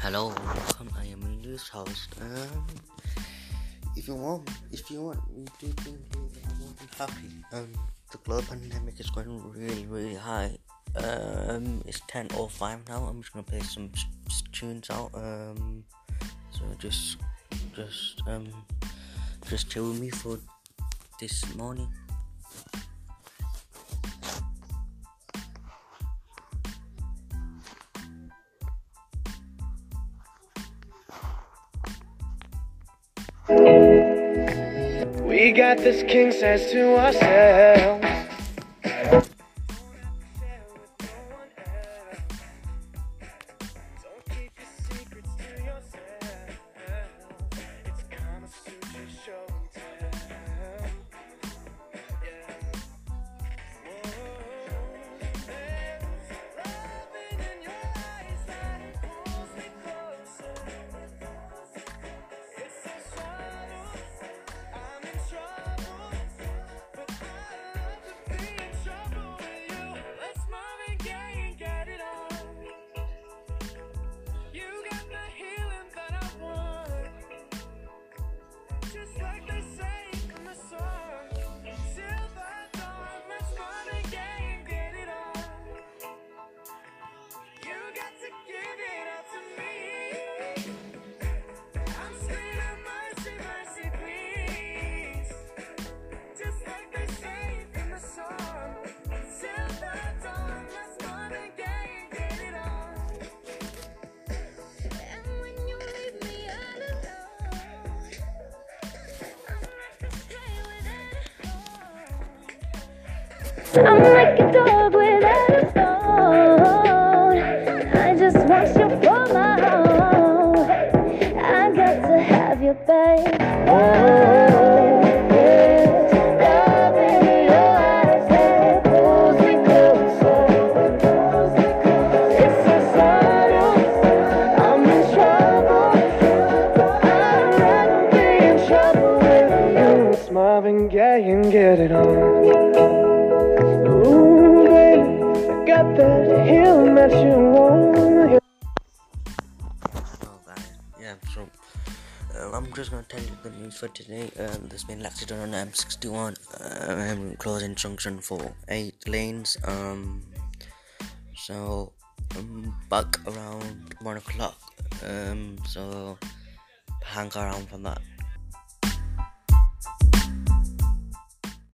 Hello, welcome. I am your news host. Um, if you want, if you want me to think I'm more than happy. Um, the global pandemic is going really, really high. Um, it's ten or five now. I'm just gonna play some tunes out. Um, so just, just um, just chill with me for this morning. We got this king size to ourselves. I'm like a dog without a bone. I just want you for my own. I got to have you, babe. Oh, get it on. Yeah. So, uh, I'm just gonna tell you the news for today. Um, there's been an accident on M61, um, closing junction for eight lanes. Um, so I'm back around one o'clock. Um, so hang around for that.